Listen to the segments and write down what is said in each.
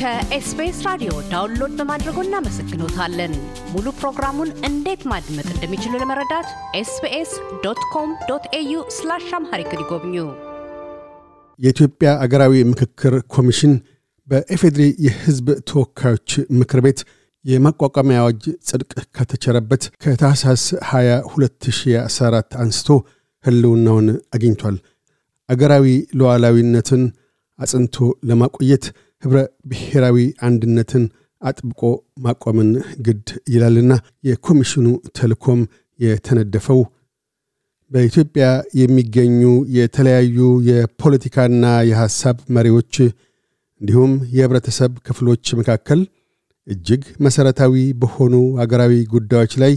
ከኤስቢኤስ ራዲዮ ዳውንሎድ በማድረግዎ እናመሰግንዎታለን። ሙሉ ፕሮግራሙን እንዴት ማድመጥ እንደሚችሉ ለመረዳት ኤስቢኤስ dot com dot au slash Amharic ይጎብኙ። የኢትዮጵያ አገራዊ ምክክር ኮሚሽን በኢፌዴሪ የሕዝብ ተወካዮች ምክር ቤት የማቋቋሚያ አዋጅ ጽድቅ ከተቸረበት ከታህሳስ 20 2014 አንስቶ ህልውናውን አግኝቷል። አገራዊ ሉዓላዊነትን አጽንቶ ለማቆየት ኅብረ ብሔራዊ አንድነትን አጥብቆ ማቆምን ግድ ይላልና የኮሚሽኑ ተልኮም የተነደፈው። በኢትዮጵያ የሚገኙ የተለያዩ የፖለቲካና የሐሳብ መሪዎች እንዲሁም የህብረተሰብ ክፍሎች መካከል እጅግ መሠረታዊ በሆኑ አገራዊ ጉዳዮች ላይ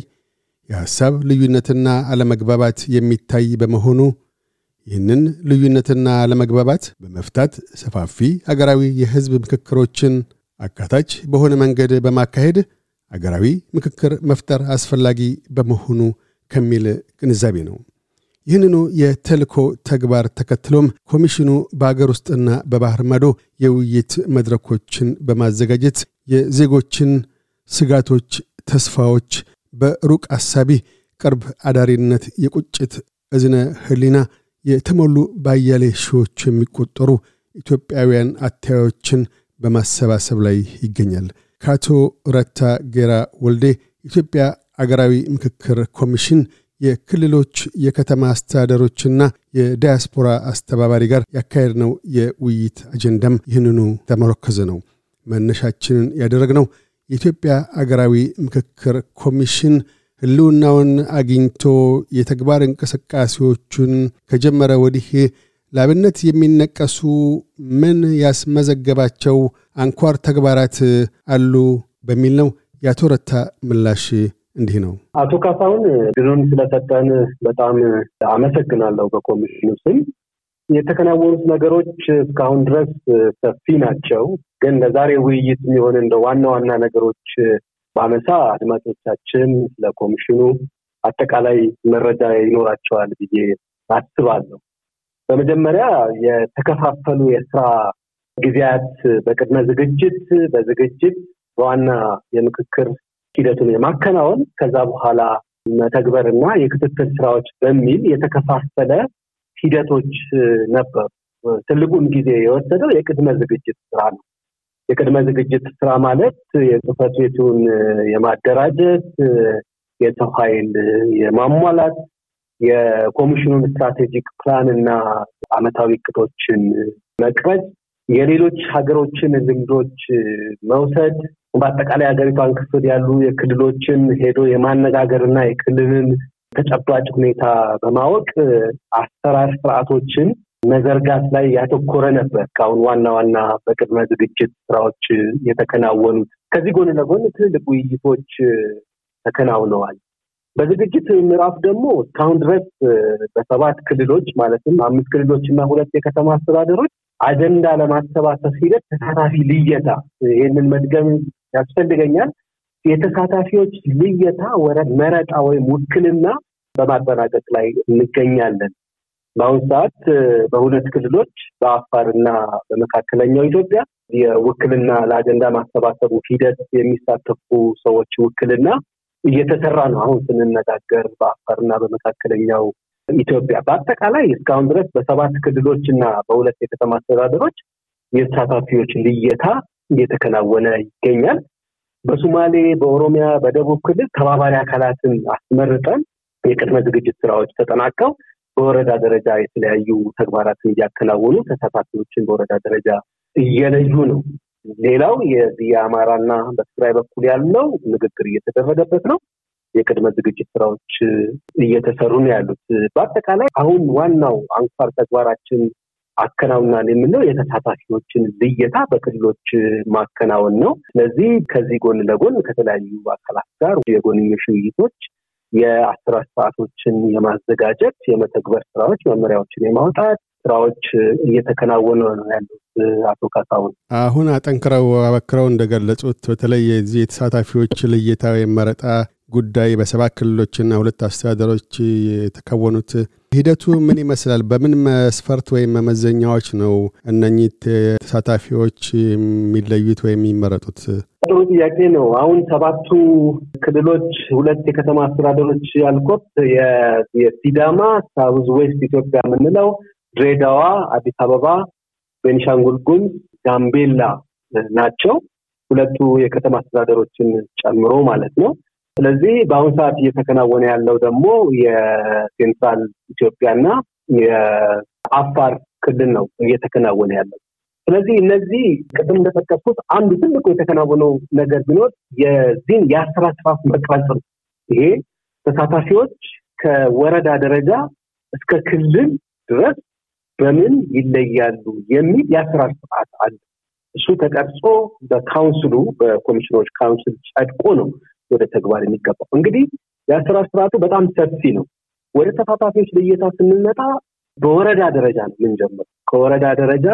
የሐሳብ ልዩነትና አለመግባባት የሚታይ በመሆኑ ይህንን ልዩነትና አለመግባባት በመፍታት ሰፋፊ አገራዊ የሕዝብ ምክክሮችን አካታች በሆነ መንገድ በማካሄድ አገራዊ ምክክር መፍጠር አስፈላጊ በመሆኑ ከሚል ግንዛቤ ነው። ይህንኑ የተልኮ ተግባር ተከትሎም ኮሚሽኑ በአገር ውስጥና በባህር ማዶ የውይይት መድረኮችን በማዘጋጀት የዜጎችን ስጋቶች፣ ተስፋዎች በሩቅ አሳቢ ቅርብ አዳሪነት፣ የቁጭት እዝነ ህሊና የተሞሉ በአያሌ ሺዎች የሚቆጠሩ ኢትዮጵያውያን አታዮችን በማሰባሰብ ላይ ይገኛል። ከአቶ ረታ ጌራ ወልዴ ኢትዮጵያ አገራዊ ምክክር ኮሚሽን የክልሎች የከተማ አስተዳደሮችና የዳያስፖራ አስተባባሪ ጋር ያካሄድነው የውይይት አጀንዳም ይህንኑ ተመረከዘ ነው። መነሻችንን ያደረግነው የኢትዮጵያ አገራዊ ምክክር ኮሚሽን ህልውናውን አግኝቶ የተግባር እንቅስቃሴዎቹን ከጀመረ ወዲህ ላብነት የሚነቀሱ ምን ያስመዘገባቸው አንኳር ተግባራት አሉ በሚል ነው። የአቶ ረታ ምላሽ እንዲህ ነው። አቶ ካሳሁን ድሉን ስለሰጠን በጣም አመሰግናለሁ። በኮሚሽኑ ስም የተከናወኑት ነገሮች እስካሁን ድረስ ሰፊ ናቸው። ግን ለዛሬ ውይይት የሚሆን እንደ ዋና ዋና ነገሮች በአመሳ አድማጮቻችን ስለ ኮሚሽኑ አጠቃላይ መረጃ ይኖራቸዋል ብዬ አስባለሁ። በመጀመሪያ የተከፋፈሉ የስራ ጊዜያት በቅድመ ዝግጅት፣ በዝግጅት በዋና የምክክር ሂደቱን የማከናወን ከዛ በኋላ መተግበር እና የክትትል ስራዎች በሚል የተከፋፈለ ሂደቶች ነበሩ። ትልቁን ጊዜ የወሰደው የቅድመ ዝግጅት ስራ ነው። የቅድመ ዝግጅት ስራ ማለት የጽህፈት ቤቱን የማደራጀት፣ የሰው ኃይል የማሟላት፣ የኮሚሽኑን strategic plan እና አመታዊ እቅዶችን መቅረጽ፣ የሌሎች ሀገሮችን ልምዶች መውሰድ፣ በአጠቃላይ ሀገሪቷን ክፍል ያሉ የክልሎችን ሄዶ የማነጋገር እና የክልልን ተጨባጭ ሁኔታ በማወቅ አሰራር ስርዓቶችን መዘርጋት ላይ ያተኮረ ነበር። እስካሁን ዋና ዋና በቅድመ ዝግጅት ስራዎች የተከናወኑት። ከዚህ ጎን ለጎን ትልልቅ ውይይቶች ተከናውነዋል። በዝግጅት ምዕራፍ ደግሞ እስካሁን ድረስ በሰባት ክልሎች ማለትም አምስት ክልሎች እና ሁለት የከተማ አስተዳደሮች አጀንዳ ለማሰባሰብ ሂደት ተሳታፊ ልየታ፣ ይህንን መድገም ያስፈልገኛል። የተሳታፊዎች ልየታ መረጣ ወይም ውክልና በማጠናቀቅ ላይ እንገኛለን። በአሁኑ ሰዓት በሁለት ክልሎች በአፋርና በመካከለኛው ኢትዮጵያ የውክልና ለአጀንዳ ማሰባሰቡ ሂደት የሚሳተፉ ሰዎች ውክልና እየተሰራ ነው። አሁን ስንነጋገር በአፋርና በመካከለኛው ኢትዮጵያ በአጠቃላይ እስካሁን ድረስ በሰባት ክልሎች እና በሁለት የከተማ አስተዳደሮች የተሳታፊዎች ልየታ እየተከናወነ ይገኛል። በሶማሌ፣ በኦሮሚያ፣ በደቡብ ክልል ተባባሪ አካላትን አስመርጠን የቅድመ ዝግጅት ስራዎች ተጠናቀው በወረዳ ደረጃ የተለያዩ ተግባራትን እያከናወኑ ተሳታፊዎችን በወረዳ ደረጃ እየለዩ ነው። ሌላው የዚህ የአማራና በትግራይ በኩል ያለው ንግግር እየተደረገበት ነው። የቅድመ ዝግጅት ስራዎች እየተሰሩ ነው ያሉት። በአጠቃላይ አሁን ዋናው አንኳር ተግባራችን አከናውናል የምንለው የተሳታፊዎችን ልየታ በክልሎች ማከናወን ነው። ስለዚህ ከዚህ ጎን ለጎን ከተለያዩ አካላት ጋር የጎንዮሽ ውይይቶች የአሰራር ስርዓቶችን የማዘጋጀት የመተግበር ስራዎች፣ መመሪያዎችን የማውጣት ስራዎች እየተከናወኑ ነው ያሉት። አቶ ካሳሁን አሁን አጠንክረው አበክረው እንደገለጹት በተለይ የዚህ የተሳታፊዎች ልየታ ወይም መረጣ ጉዳይ በሰባት ክልሎችና ሁለት አስተዳደሮች የተከወኑት ሂደቱ ምን ይመስላል? በምን መስፈርት ወይም መመዘኛዎች ነው እነኚህ ተሳታፊዎች የሚለዩት ወይም የሚመረጡት? ጥሩ ጥያቄ ነው። አሁን ሰባቱ ክልሎች ሁለት የከተማ አስተዳደሮች ያልኮት የሲዳማ South West ኢትዮጵያ የምንለው ድሬዳዋ፣ አዲስ አበባ፣ ቤኒሻንጉል ጉምዝ፣ ጋምቤላ ናቸው። ሁለቱ የከተማ አስተዳደሮችን ጨምሮ ማለት ነው። ስለዚህ በአሁኑ ሰዓት እየተከናወነ ያለው ደግሞ የሴንትራል ኢትዮጵያና የአፋር ክልል ነው እየተከናወነ ያለው። ስለዚህ እነዚህ ቅድም እንደጠቀስኩት አንዱ ትልቁ የተከናወነው ነገር ቢኖር የዚህን የአሰራር ስርዓት መቅረጽ ነው። ይሄ ተሳታፊዎች ከወረዳ ደረጃ እስከ ክልል ድረስ በምን ይለያሉ የሚል የአሰራር ስርዓት አለ። እሱ ተቀርጾ በ council ኡ በኮሚሽነሮች council ጸድቆ ነው ወደ ተግባር የሚገባው። እንግዲህ የአሰራር ስርዓቱ በጣም ሰፊ ነው። ወደ ተሳታፊዎች ልየታ ስንመጣ በወረዳ ደረጃ ነው የምንጀምረው። ከወረዳ ደረጃ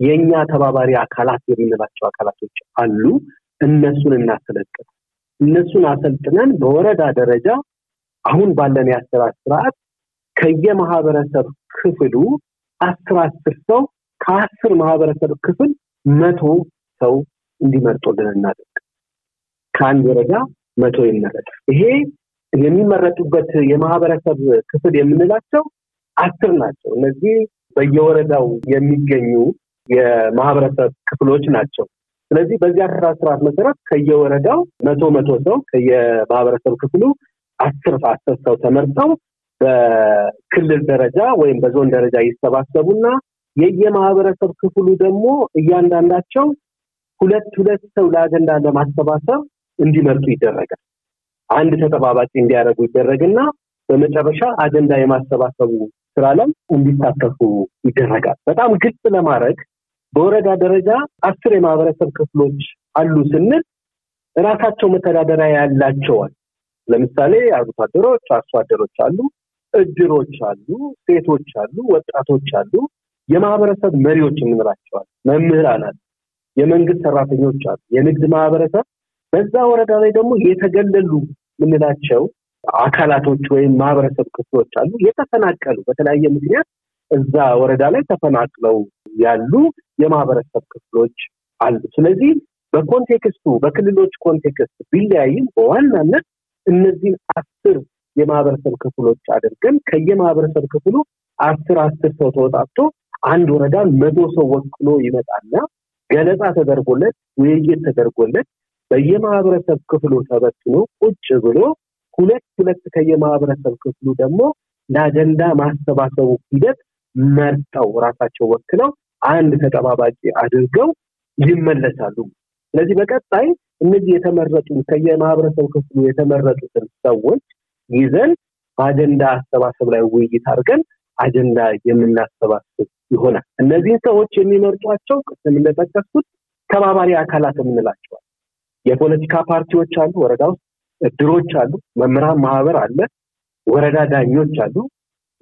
የእኛ ተባባሪ አካላት የምንላቸው አካላቶች አሉ። እነሱን እናሰለጥናለን። እነሱን አሰልጥነን በወረዳ ደረጃ አሁን ባለን የአሰራር ስርዓት ከየማህበረሰብ ክፍሉ አስር አስር ሰው ከአስር ማህበረሰብ ክፍል መቶ ሰው እንዲመርጡልን እናደርግ። ከአንድ ወረዳ መቶ ይመረጥ። ይሄ የሚመረጡበት የማህበረሰብ ክፍል የምንላቸው አስር ናቸው። እነዚህ በየወረዳው የሚገኙ የማህበረሰብ ክፍሎች ናቸው። ስለዚህ በዚህ አስራ ስርዓት መሰረት ከየወረዳው መቶ መቶ ሰው ከየማህበረሰብ ክፍሉ አስር አስር ሰው ተመርጠው በክልል ደረጃ ወይም በዞን ደረጃ ይሰባሰቡና የየማህበረሰብ ክፍሉ ደግሞ እያንዳንዳቸው ሁለት ሁለት ሰው ለአጀንዳ ለማሰባሰብ እንዲመርጡ ይደረጋል። አንድ ተጠባባቂ እንዲያደርጉ ይደረግና በመጨረሻ አጀንዳ የማሰባሰቡ ስራ ላይ እንዲሳተፉ ይደረጋል። በጣም ግልጽ ለማድረግ በወረዳ ደረጃ አስር የማህበረሰብ ክፍሎች አሉ ስንል እራሳቸው መተዳደሪያ ያላቸዋል። ለምሳሌ አርብቶ አደሮች፣ አርሶ አደሮች አሉ፣ እድሮች አሉ፣ ሴቶች አሉ፣ ወጣቶች አሉ፣ የማህበረሰብ መሪዎች የምንላቸዋል፣ መምህራን አሉ፣ የመንግስት ሰራተኞች አሉ፣ የንግድ ማህበረሰብ በዛ ወረዳ ላይ ደግሞ የተገለሉ የምንላቸው አካላቶች ወይም ማህበረሰብ ክፍሎች አሉ። የተፈናቀሉ በተለያየ ምክንያት እዛ ወረዳ ላይ ተፈናቅለው ያሉ የማህበረሰብ ክፍሎች አሉ። ስለዚህ በ context ኡ በክልሎች context ቢለያይም በዋናነት እነዚህን አስር የማህበረሰብ ክፍሎች አድርገን ከየማህበረሰብ ክፍሉ አስር አስር ሰው ተውጣጥቶ አንድ ወረዳ መቶ ሰው ወክሎ ይመጣና ገለጻ ተደርጎለት ውይይት ተደርጎለት በየማህበረሰብ ክፍሉ ተበትኖ ቁጭ ብሎ ሁለት ሁለት ከየማህበረሰብ ክፍሉ ደግሞ ለአጀንዳ ማሰባሰቡ ሂደት መርጠው ራሳቸው ወክለው አንድ ተጠባባቂ አድርገው ይመለሳሉ። ስለዚህ በቀጣይ እነዚህ የተመረጡ ከየማህበረሰብ ክፍሉ የተመረጡትን ሰዎች ይዘን በአጀንዳ አሰባሰብ ላይ ውይይት አድርገን አጀንዳ የምናሰባስብ ይሆናል። እነዚህን ሰዎች የሚመርጧቸው ቅድም እንደጠቀስኩት ተባባሪ አካላት የምንላቸዋል። የፖለቲካ ፓርቲዎች አሉ፣ ወረዳ ውስጥ እድሮች አሉ፣ መምህራን ማህበር አለ፣ ወረዳ ዳኞች አሉ፣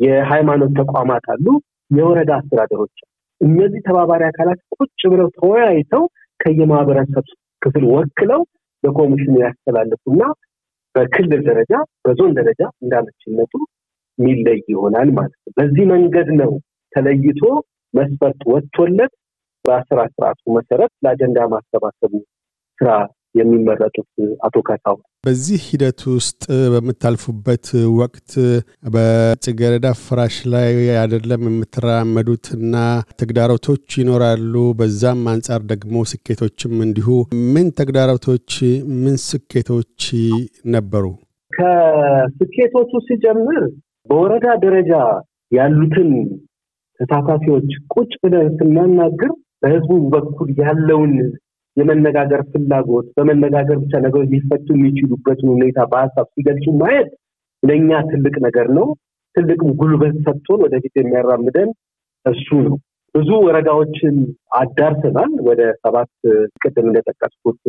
የሃይማኖት ተቋማት አሉ፣ የወረዳ አስተዳደሮች እነዚህ ተባባሪ አካላት ቁጭ ብለው ተወያይተው ከየማህበረሰብ ክፍል ወክለው በኮሚሽኑ ያስተላልፉና በክልል ደረጃ በዞን ደረጃ እንዳመችነቱ የሚለይ ይሆናል ማለት ነው። በዚህ መንገድ ነው ተለይቶ መስፈርት ወጥቶለት በአስራ ስርዓቱ መሰረት ለአጀንዳ ማሰባሰቡ ስራ የሚመረጡት አቶ ካሳው በዚህ ሂደት ውስጥ በምታልፉበት ወቅት በጽጌረዳ ፍራሽ ላይ አይደለም የምትራመዱትና ተግዳሮቶች ይኖራሉ። በዛም አንጻር ደግሞ ስኬቶችም እንዲሁ። ምን ተግዳሮቶች፣ ምን ስኬቶች ነበሩ? ከስኬቶቹ ሲጀምር በወረዳ ደረጃ ያሉትን ተሳታፊዎች ቁጭ ብለን ስናናግር በህዝቡ በኩል ያለውን የመነጋገር ፍላጎት በመነጋገር ብቻ ነገሮች ሊፈቱ የሚችሉበትን ሁኔታ በሀሳብ ሲገልጹ ማየት ለእኛ ትልቅ ነገር ነው። ትልቅም ጉልበት ሰጥቶን ወደፊት የሚያራምደን እሱ ነው። ብዙ ወረዳዎችን አዳርሰናል። ወደ ሰባት ቅድም እንደጠቀስኩት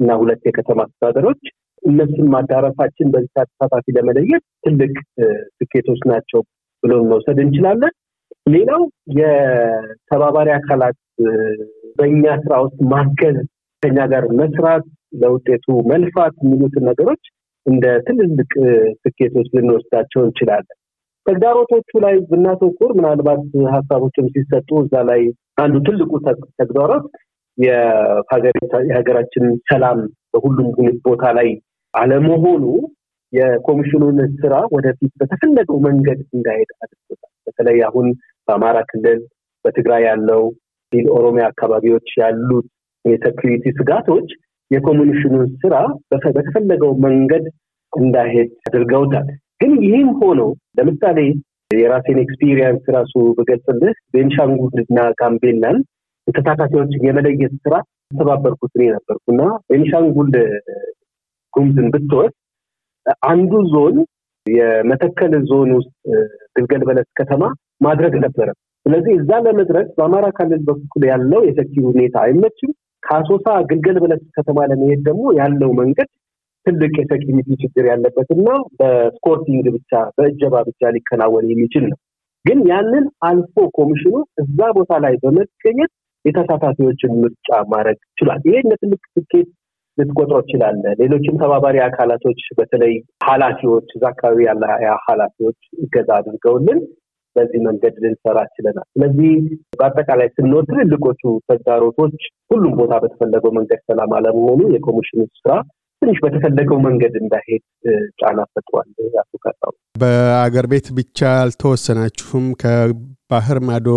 እና ሁለት የከተማ አስተዳደሮች እነሱን ማዳረሳችን በዚህ ተሳታፊ ለመለየት ትልቅ ስኬቶች ናቸው ብሎን መውሰድ እንችላለን። ሌላው የተባባሪ አካላት በእኛ ስራ ውስጥ ማገዝ፣ ከኛ ጋር መስራት፣ ለውጤቱ መልፋት የሚሉትን ነገሮች እንደ ትልልቅ ስኬቶች ልንወስዳቸው እንችላለን። ተግዳሮቶቹ ላይ ብናተኩር ምናልባት ሀሳቦችም ሲሰጡ እዛ ላይ አንዱ ትልቁ ተግዳሮት የሀገራችን ሰላም በሁሉም ቦታ ላይ አለመሆኑ የኮሚሽኑን ስራ ወደፊት በተፈለገው መንገድ እንዳይሄድ አድርጎታል። በተለይ አሁን በአማራ ክልል፣ በትግራይ ያለው ኦሮሚያ አካባቢዎች ያሉት የ security ስጋቶች የኮሚሽኑን ስራ በተፈለገው መንገድ እንዳይሄድ አድርገውታል። ግን ይህም ሆኖ ለምሳሌ የራሴን experience ራሱ ብገልጽልህ ቤንሻንጉልና ጋምቤላን ተሳታፊዎችን የመለየት ስራ ያስተባበርኩት እኔ ነበርኩ እና ቤንሻንጉል ጉምዝን ብትወስድ አንዱ ዞን የመተከል ዞን ውስጥ ግልገል በለስ ከተማ ማድረግ ነበረ። ስለዚህ እዛ ለመድረስ በአማራ ክልል በኩል ያለው የ security ሁኔታ አይመችም። ከአሶሳ ግልገል በለስ ከተማ ለመሄድ ደግሞ ያለው መንገድ ትልቅ የ security ችግር ያለበት እና በ escorting ብቻ በእጀባ ብቻ ሊከናወን የሚችል ነው። ግን ያንን አልፎ ኮሚሽኑ እዛ ቦታ ላይ በመገኘት የተሳታፊዎችን ምርጫ ማድረግ ችሏል። ይሄ እንደ ትልቅ ስኬት ልትቆጥሮ ይችላለ። ሌሎችም ተባባሪ አካላቶች በተለይ ኃላፊዎች እዛ አካባቢ ያለ ኃላፊዎች እገዛ አድርገውልን በዚህ መንገድ ልንሰራ ችለናል። ስለዚህ በአጠቃላይ ስንወድ ትልልቆቹ ተግዳሮቶች ሁሉም ቦታ በተፈለገው መንገድ ሰላም አለመሆኑ የኮሚሽኑ ስራ ትንሽ በተፈለገው መንገድ እንዳሄድ ጫና ፈጥሯል። ያሱካጣው በአገር ቤት ብቻ አልተወሰናችሁም። ከባህር ማዶ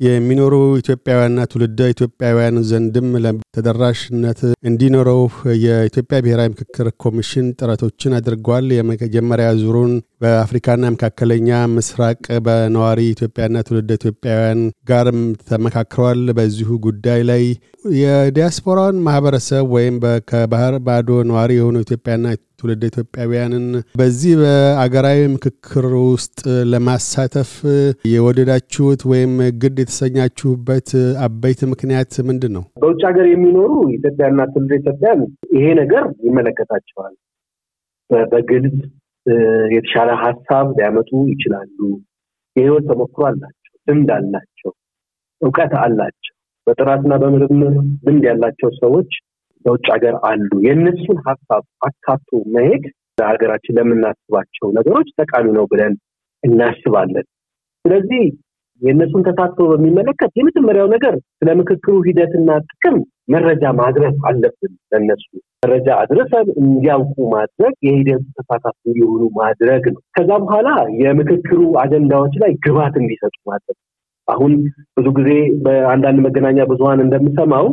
የሚኖሩ ኢትዮጵያውያንና ትውልደ ኢትዮጵያውያን ዘንድም ተደራሽነት እንዲኖረው የኢትዮጵያ ብሔራዊ ምክክር ኮሚሽን ጥረቶችን አድርጓል። የመጀመሪያ ዙሩን በአፍሪካና መካከለኛ ምስራቅ በነዋሪ ኢትዮጵያና ትውልደ ኢትዮጵያውያን ጋርም ተመካክረዋል። በዚሁ ጉዳይ ላይ የዲያስፖራውን ማህበረሰብ ወይም ከባህር ባዶ ነዋሪ የሆኑ ኢትዮጵያና ትውልደ ኢትዮጵያውያንን በዚህ በአገራዊ ምክክር ውስጥ ለማሳተፍ የወደዳችሁት ወይም ግድ የተሰኛችሁበት አበይት ምክንያት ምንድን ነው? በውጭ ሀገር የሚኖሩ ኢትዮጵያና ትውልደ ኢትዮጵያን ይሄ ነገር ይመለከታቸዋል። በግልጽ የተሻለ ሀሳብ ሊያመጡ ይችላሉ። የህይወት ተሞክሮ አላቸው፣ ልምድ አላቸው፣ እውቀት አላቸው። በጥናትና በምርምር ልምድ ያላቸው ሰዎች በውጭ ሀገር አሉ። የእነሱን ሀሳብ አካቶ መሄድ ለሀገራችን ለምናስባቸው ነገሮች ጠቃሚ ነው ብለን እናስባለን። ስለዚህ የእነሱን ተሳትፎ በሚመለከት የመጀመሪያው ነገር ስለ ምክክሩ ሂደትና ጥቅም መረጃ ማድረስ አለብን። ለእነሱ መረጃ አድረሰን እንዲያውቁ ማድረግ የሂደቱ ተሳታፊ እንዲሆኑ ማድረግ ነው። ከዛ በኋላ የምክክሩ አጀንዳዎች ላይ ግባት እንዲሰጡ ማድረግ አሁን ብዙ ጊዜ በአንዳንድ መገናኛ ብዙሀን እንደምሰማው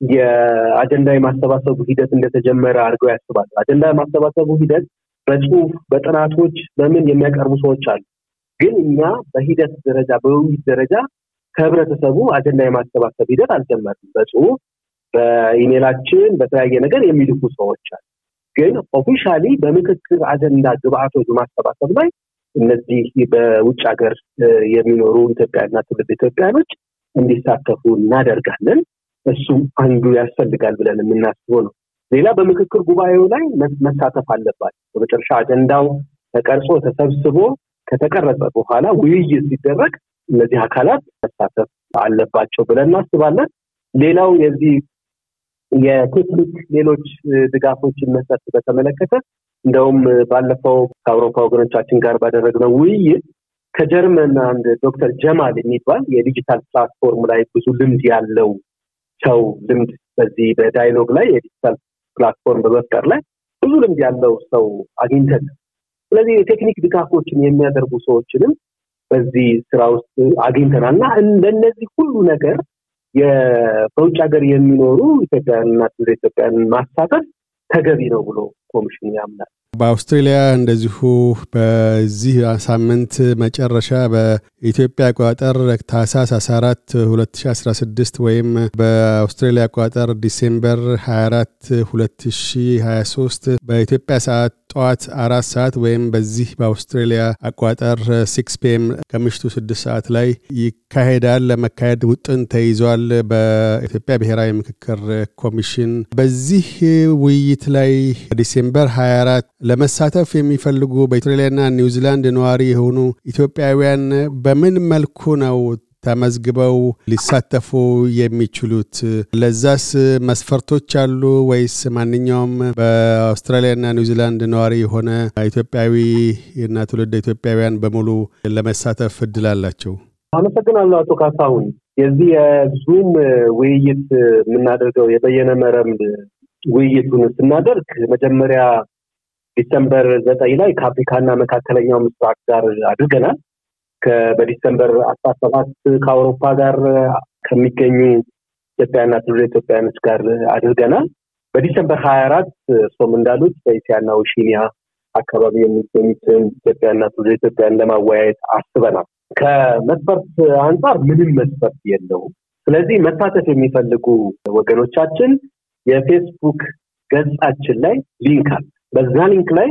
የአጀንዳ የማሰባሰቡ ሂደት እንደተጀመረ አድርገው ያስባሉ። አጀንዳ የማሰባሰቡ ሂደት በጽሁፍ በጥናቶች በምን የሚያቀርቡ ሰዎች አሉ። ግን እኛ በሂደት ደረጃ በውይይት ደረጃ ከህብረተሰቡ አጀንዳ የማሰባሰብ ሂደት አልጀመርም። በጽሁፍ በኢሜላችን በተለያየ ነገር የሚልኩ ሰዎች አሉ። ግን officially በምክክር አጀንዳ ግብአቶች በማሰባሰብ ላይ እነዚህ በውጭ ሀገር የሚኖሩ ኢትዮጵያውያንና ትውልደ ኢትዮጵያኖች እንዲሳተፉ እናደርጋለን። እሱም አንዱ ያስፈልጋል ብለን የምናስበው ነው። ሌላ በምክክር ጉባኤው ላይ መሳተፍ አለባቸው። በመጨረሻ አጀንዳው ተቀርጾ ተሰብስቦ ከተቀረጸ በኋላ ውይይት ሲደረግ እነዚህ አካላት መሳተፍ አለባቸው ብለን እናስባለን። ሌላው የዚህ የቴክኒክ ሌሎች ድጋፎችን መስጠት በተመለከተ እንደውም ባለፈው ከአውሮፓ ወገኖቻችን ጋር ባደረግነው ውይይት ከጀርመን አንድ ዶክተር ጀማል የሚባል የ digital platform ላይ ብዙ ልምድ ያለው ሰው ልምድ በዚህ በ dialogue ላይ የ digital platform በመፍጠር ላይ ብዙ ልምድ ያለው ሰው አግኝተን ስለዚህ የቴክኒክ ድጋፎችን የሚያደርጉ ሰዎችንም በዚህ ስራ ውስጥ አግኝተናል እና ለእነዚህ ሁሉ ነገር በውጭ ሀገር የሚኖሩ ኢትዮጵያውያንና ትውልደ ኢትዮጵያን ማሳተፍ ተገቢ ነው ብሎ ኮሚሽኑ ያምናል። በአውስትሬሊያ እንደዚሁ በዚህ ሳምንት መጨረሻ በኢትዮጵያ አቆጣጠር ታህሳስ 14 2016 ወይም በአውስትሬሊያ አቆጣጠር December 24 2023 በኢትዮጵያ ሰዓት ጠዋት አራት ሰዓት ወይም በዚህ በአውስትሬሊያ አቆጣጠር six pm ከምሽቱ ስድስት ሰዓት ላይ ይካሄዳል። ለመካሄድ ውጥን ተይዟል በኢትዮጵያ ብሔራዊ ምክክር ኮሚሽን። በዚህ ውይይት ላይ December 24 ለመሳተፍ የሚፈልጉ በአውስትራሊያና ኒውዚላንድ ነዋሪ የሆኑ ኢትዮጵያውያን በምን መልኩ ነው ተመዝግበው ሊሳተፉ የሚችሉት? ለዛስ መስፈርቶች አሉ ወይስ ማንኛውም በአውስትራሊያና ኒውዚላንድ ነዋሪ የሆነ ኢትዮጵያዊ እና ትውልደ ኢትዮጵያውያን በሙሉ ለመሳተፍ እድል አላቸው? አመሰግናለሁ አቶ ካሳሁን። የዚህ የዙም ውይይት የምናደርገው የበይነ መረብ ውይይቱን ስናደርግ መጀመሪያ December ዘጠኝ ላይ ከአፍሪካና መካከለኛው ምስራቅ ጋር አድርገናል። በ December አስራ ሰባት ከአውሮፓ ጋር ከሚገኙ ኢትዮጵያውያንና ትውልደ ኢትዮጵያኖች ጋር አድርገናል። በ December ሀያ አራት እርሶም እንዳሉት በኤሽያና ኦሺኒያ አካባቢ የሚገኙትን ኢትዮጵያውያንና ትውልደ ኢትዮጵያን ለማወያየት አስበናል። ከመስፈርት አንጻር ምንም መስፈርት የለውም። ስለዚህ መሳተፍ የሚፈልጉ ወገኖቻችን የፌስቡክ ገጻችን ላይ link አለ። በዛ link ላይ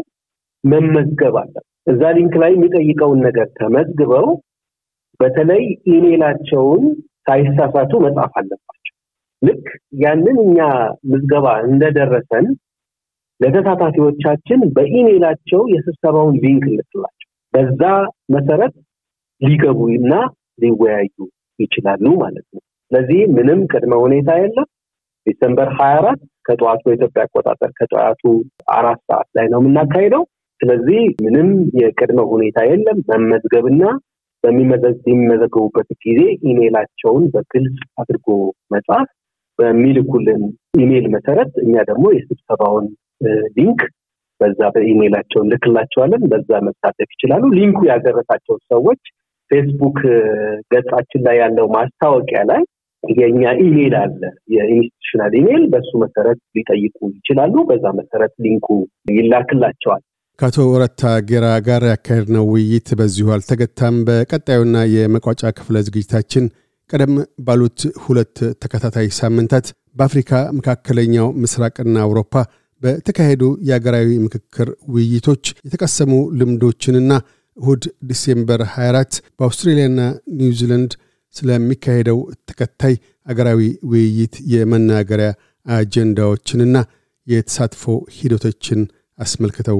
መመዝገብ አለ። እዛ link ላይ የሚጠይቀውን ነገር ተመዝግበው በተለይ ኢሜላቸውን ሳይሳሳቱ መጻፍ አለባቸው። ልክ ያንን እኛ ምዝገባ እንደደረሰን ለተሳታፊዎቻችን በኢሜላቸው የስብሰባውን link እንልክላቸው። በዛ መሰረት ሊገቡ እና ሊወያዩ ይችላሉ ማለት ነው። ስለዚህ ምንም ቅድመ ሁኔታ የለም። December ሀያ አራት ከጠዋቱ በኢትዮጵያ አቆጣጠር ከጠዋቱ አራት ሰዓት ላይ ነው የምናካሄደው። ስለዚህ ምንም የቅድመ ሁኔታ የለም። መመዝገብና በሚመዘገቡበት ጊዜ ኢሜይላቸውን በግልጽ አድርጎ መጻፍ በሚልኩልን ኢሜይል መሰረት እኛ ደግሞ የስብሰባውን link በዛ በኢሜይላቸው እንልክላቸዋለን። በዛ መሳተፍ ይችላሉ። link ኡ ያልደረሳቸው ሰዎች ፌስቡክ ገጻችን ላይ ያለው ማስታወቂያ ላይ የእኛ ኢሜይል አለ፣ የ institutional ኢሜይል። በሱ መሰረት ሊጠይቁ ይችላሉ። በዛ መሰረት link ኡ ይላክላቸዋል። ከአቶ ወረታ ጌራ ጋር ያካሄድነው ውይይት በዚሁ አልተገታም። በቀጣዩና የመቋጫ ክፍለ ዝግጅታችን ቀደም ባሉት ሁለት ተከታታይ ሳምንታት በአፍሪካ መካከለኛው ምስራቅና አውሮፓ በተካሄዱ የአገራዊ ምክክር ውይይቶች የተቀሰሙ ልምዶችንና እሁድ December 24 በአውስትሬልያና ኒውዚላንድ ስለሚካሄደው ተከታይ አገራዊ ውይይት የመነጋገሪያ አጀንዳዎችንና የተሳትፎ ሂደቶችን አስመልክተው